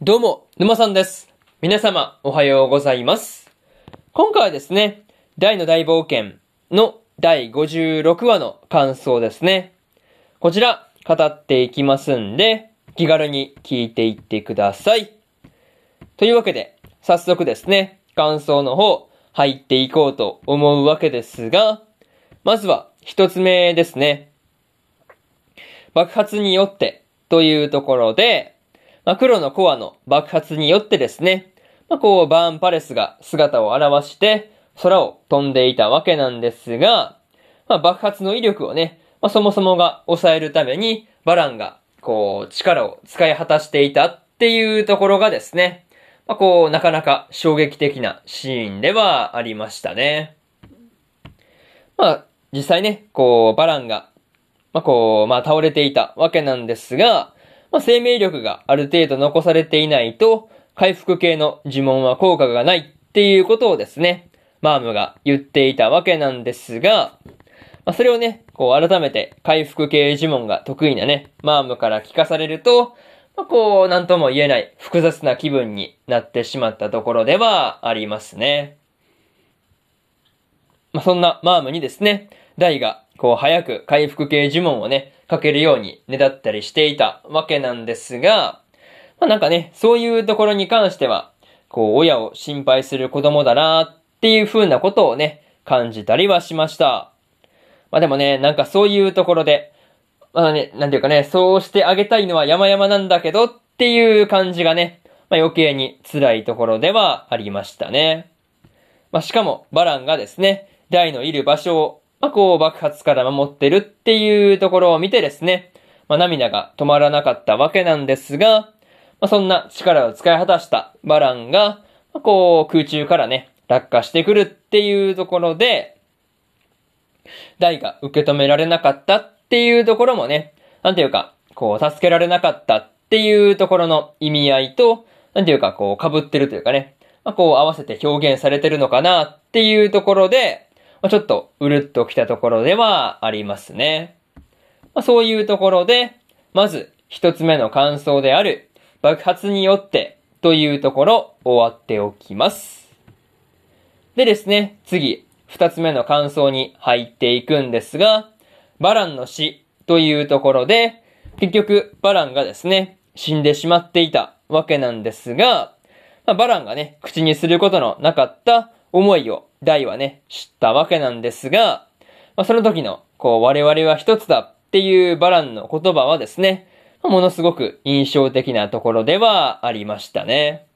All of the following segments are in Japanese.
どうも、沼さんです。皆様、おはようございます。今回はですね、大の大冒険の第56話の感想ですね。こちら、語っていきますんで、気軽に聞いていってください。というわけで、早速ですね、感想の方、入っていこうと思うわけですが、まずは、一つ目ですね。爆発によってというところで、まあ、黒のコアの爆発によってですね、まあ、こう、バーンパレスが姿を現して、空を飛んでいたわけなんですが、まあ、爆発の威力をね、まあ、そもそもが抑えるために、バランが、こう、力を使い果たしていたっていうところがですね、まあ、こう、なかなか衝撃的なシーンではありましたね。まあ、実際ね、こう、バランが、まあ、こう、まあ、倒れていたわけなんですが、まあ、生命力がある程度残されていないと、回復系の呪文は効果がないっていうことをですね、マームが言っていたわけなんですが、まあ、それをね、こう改めて回復系呪文が得意なね、マームから聞かされると、まあ、こう、なんとも言えない複雑な気分になってしまったところではありますね。まあ、そんなマームにですね、ダイがこう早く回復系呪文をね、かけるようにねだったりしていたわけなんですが、まあなんかね、そういうところに関しては、こう親を心配する子供だなっていう風なことをね、感じたりはしました。まあでもね、なんかそういうところで、まあね、なんていうかね、そうしてあげたいのは山々なんだけどっていう感じがね、まあ余計に辛いところではありましたね。まあしかも、バランがですね、ダイのいる場所をまあ、こう爆発から守ってるっていうところを見てですね、まあ、涙が止まらなかったわけなんですが、まあ、そんな力を使い果たしたバランが、まあ、こう空中からね、落下してくるっていうところで、大が受け止められなかったっていうところもね、なんていうか、こう助けられなかったっていうところの意味合いと、なんていうかこう被ってるというかね、まあ、こう合わせて表現されてるのかなっていうところで、まあ、ちょっとうるっときたところではありますね。まあ、そういうところで、まず一つ目の感想である爆発によってというところ終わっておきます。でですね、次、二つ目の感想に入っていくんですが、バランの死というところで、結局バランがですね、死んでしまっていたわけなんですが、まあ、バランがね、口にすることのなかった思いを大はね、知ったわけなんですが、まあ、その時の、こう、我々は一つだっていうバランの言葉はですね、ものすごく印象的なところではありましたね。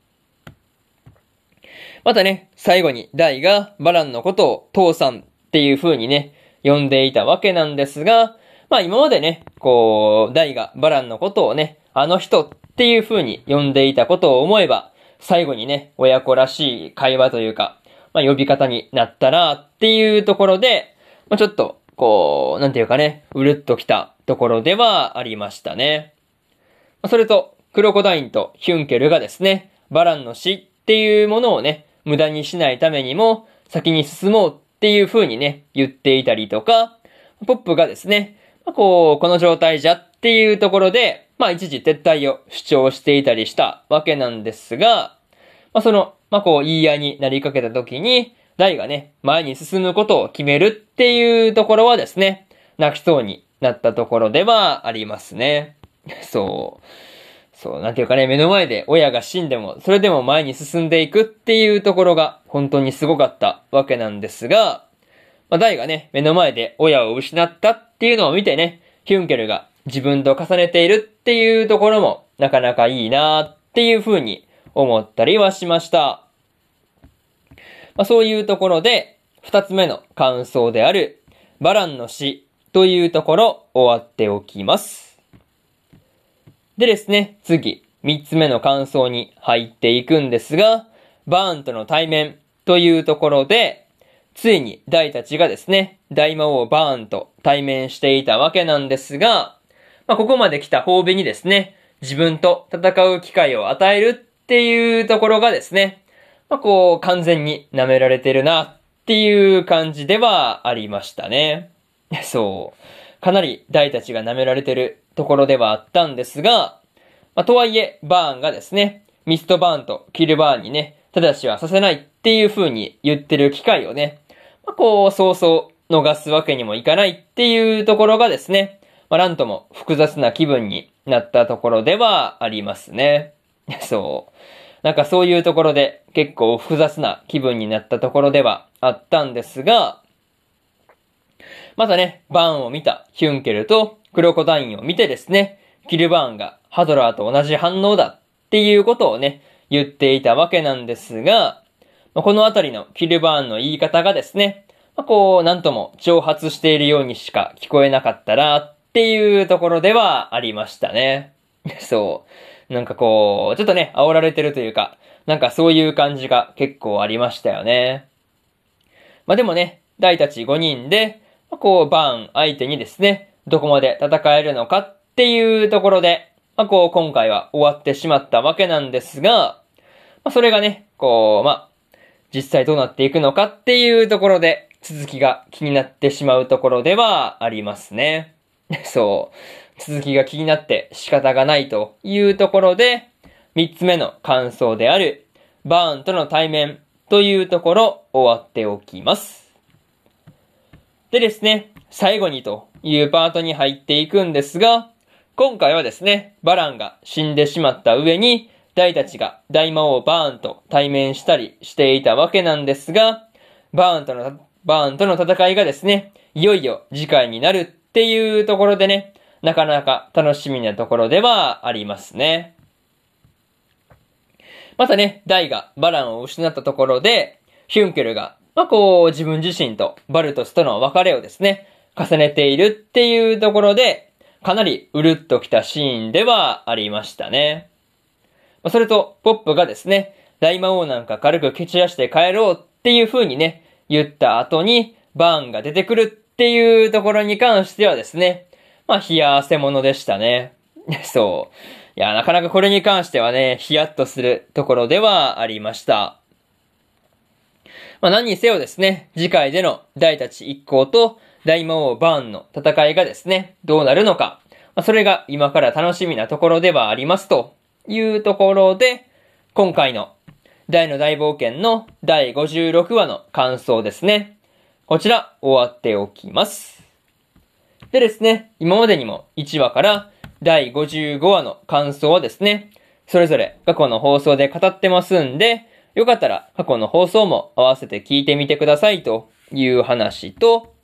またね、最後に大がバランのことを父さんっていう風にね、呼んでいたわけなんですが、まあ今までね、こう、大がバランのことをね、あの人っていう風に呼んでいたことを思えば、最後にね、親子らしい会話というか、まあ、呼び方になったなっていうところで、まあ、ちょっと、こう、なんていうかね、うるっときたところではありましたね。まあ、それと、クロコダインとヒュンケルがですね、バランの死っていうものをね、無駄にしないためにも、先に進もうっていう風にね、言っていたりとか、ポップがですね、まあ、こう、この状態じゃっていうところで、まあ一時撤退を主張していたりしたわけなんですが、まあその、まあこう言い合いになりかけた時に、大がね、前に進むことを決めるっていうところはですね、泣きそうになったところではありますね。そう。そう、なんていうかね、目の前で親が死んでも、それでも前に進んでいくっていうところが本当にすごかったわけなんですが、まあ、大がね、目の前で親を失ったっていうのを見てね、ヒュンケルが自分と重ねているっていうところもなかなかいいなっていう風に思ったりはしました。まあ、そういうところで、二つ目の感想である、バランの死というところ終わっておきます。でですね、次、三つ目の感想に入っていくんですが、バーンとの対面というところで、ついに大たちがですね、大魔王バーンと対面していたわけなんですが、まあ、ここまで来た褒美にですね、自分と戦う機会を与えるっていうところがですね、まあ、こう、完全に舐められてるなっていう感じではありましたね。そう。かなり大たちが舐められてるところではあったんですが、まあ、とはいえ、バーンがですね、ミストバーンとキルバーンにね、ただしはさせないっていう風に言ってる機会をね、まあ、こう、そうそう逃すわけにもいかないっていうところがですね、まあ、なんとも複雑な気分になったところではありますね。そう。なんかそういうところで結構複雑な気分になったところではあったんですが、またね、バーンを見たヒュンケルとクロコダインを見てですね、キルバーンがハドラーと同じ反応だっていうことをね、言っていたわけなんですが、このあたりのキルバーンの言い方がですね、まあ、こう、なんとも挑発しているようにしか聞こえなかったらっていうところではありましたね。そう。なんかこう、ちょっとね、煽られてるというか、なんかそういう感じが結構ありましたよね。まあでもね、大たち5人で、まあ、こう、バーン相手にですね、どこまで戦えるのかっていうところで、まあこう、今回は終わってしまったわけなんですが、まあそれがね、こう、まあ、実際どうなっていくのかっていうところで、続きが気になってしまうところではありますね。そう。続きが気になって仕方がないというところで、三つ目の感想である、バーンとの対面というところ終わっておきます。でですね、最後にというパートに入っていくんですが、今回はですね、バランが死んでしまった上に、大たちが大魔王バーンと対面したりしていたわけなんですが、バーンとのバーンとの戦いがですね、いよいよ次回になるっていうところでね、なかなか楽しみなところではありますね。またね、ダイがバランを失ったところで、ヒュンケルが、まあ、こう、自分自身とバルトスとの別れをですね、重ねているっていうところで、かなりうるっときたシーンではありましたね。まあ、それと、ポップがですね、大魔王なんか軽く蹴散らして帰ろうっていう風にね、言った後に、バーンが出てくるっていうところに関してはですね、まあ、冷や汗ものでしたね。そう。いや、なかなかこれに関してはね、ヒヤッとするところではありました。まあ、何にせよですね、次回での大たち一行と大魔王バーンの戦いがですね、どうなるのか、まあ、それが今から楽しみなところではありますというところで、今回の大の大冒険の第56話の感想ですね。こちら、終わっておきます。でですね、今までにも1話から第55話の感想はですね、それぞれ過去の放送で語ってますんで、よかったら過去の放送も合わせて聞いてみてくださいという話と、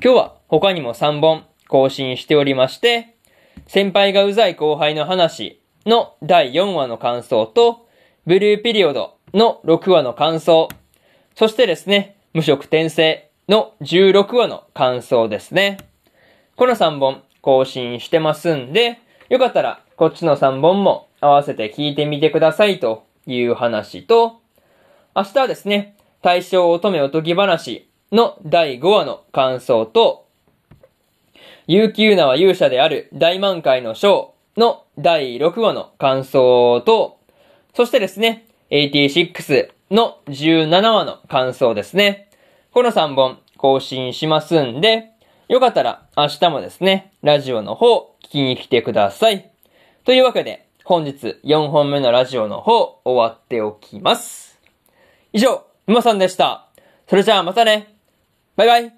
今日は他にも3本更新しておりまして、先輩がうざい後輩の話の第4話の感想と、ブルーピリオドの6話の感想、そしてですね、無色転生の16話の感想ですね。この3本更新してますんで、よかったらこっちの3本も合わせて聞いてみてくださいという話と、明日はですね、大正乙女おとぎ話の第5話の感想と、悠久なは勇者である大満開の章の第6話の感想と、そしてですね、86の17話の感想ですね。この3本更新しますんで、よかったら明日もですね、ラジオの方聞きに来てください。というわけで、本日4本目のラジオの方終わっておきます。以上、沼さんでした。それじゃあまたね。バイバイ。